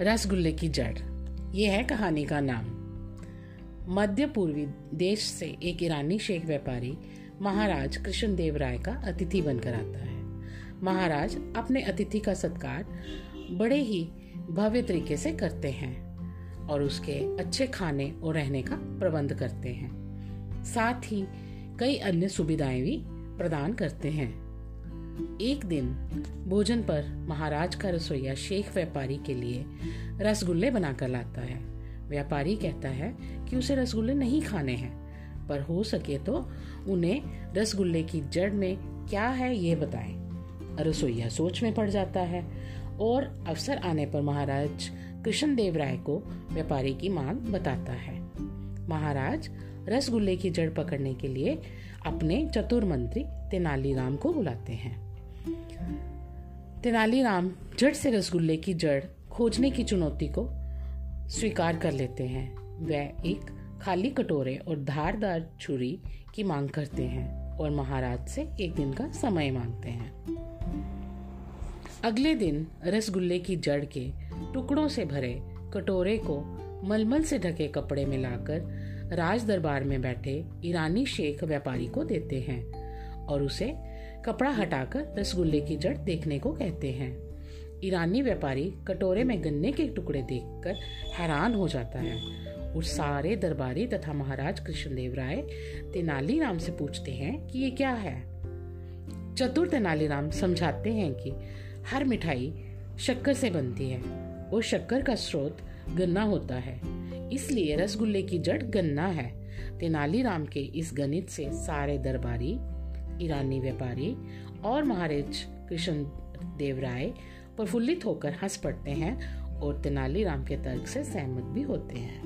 रसगुल्ले की जड़। ये है कहानी का नाम। मध्य पूर्वी देश से एक ईरानी शेख व्यापारी महाराज कृष्णदेव राय का अतिथि बनकर आता है। महाराज अपने अतिथि का सत्कार बड़े ही भव्य तरीके से करते हैं और उसके अच्छे खाने और रहने का प्रबंध करते हैं। साथ ही कई अन्य सुविधाएँ भी प्रदान करते हैं। एक दिन भोजन पर महाराज का रसोईया शेख व्यापारी के लिए रसगुल्ले बनाकर लाता है। व्यापारी कहता है कि उसे रसगुल्ले नहीं खाने हैं, पर हो सके तो उन्हें रसगुल्ले की जड़ में क्या है ये बताएँ। रसोईया सोच में पड़ जाता है और अवसर आने पर महाराज कृष्ण देव राय को व्यापारी की मांग बताता है। महाराज रसगुल्ले की जड़ पकड़ने के लिए अपने चतुर मंत्री तेनालीराम को बुलाते हैं। तेनालीराम जड़ से रसगुल्ले की जड़ खोजने की चुनौती को स्वीकार कर लेते हैं। वह एक खाली कटोरे और धारदार छुरी की मांग करते हैं और महाराज से एक दिन का समय मांगते हैं। अगले दिन रसगुल्ले की जड़ के टुकड़ों से भरे कटोरे को मलमल से ढके कपड़े में लाकर राज दरबार में बैठे ईरानी शेख व्यापारी को देते हैं और उसे कपड़ा हटाकर रसगुल्ले की जड़ देखने को कहते हैं। ईरानी व्यापारी कटोरे में गन्ने के टुकड़े देखकर हैरान हो जाता है और सारे दरबारी तथा महाराज कृष्णदेव राय तेनालीराम से पूछते हैं कि ये क्या है। चतुर तेनालीराम समझाते हैं कि हर मिठाई शक्कर से बनती है और शक्कर का स्रोत गन्ना होता है। इसलिए रसगुल्ले की जड़ गन्ना है। तेनालीराम के इस गणित से सारे दरबारी ईरानी व्यापारी और महाराज कृष्ण देव राय प्रफुल्लित होकर हंस पड़ते हैं और तेनालीराम के तर्क से सहमत भी होते हैं।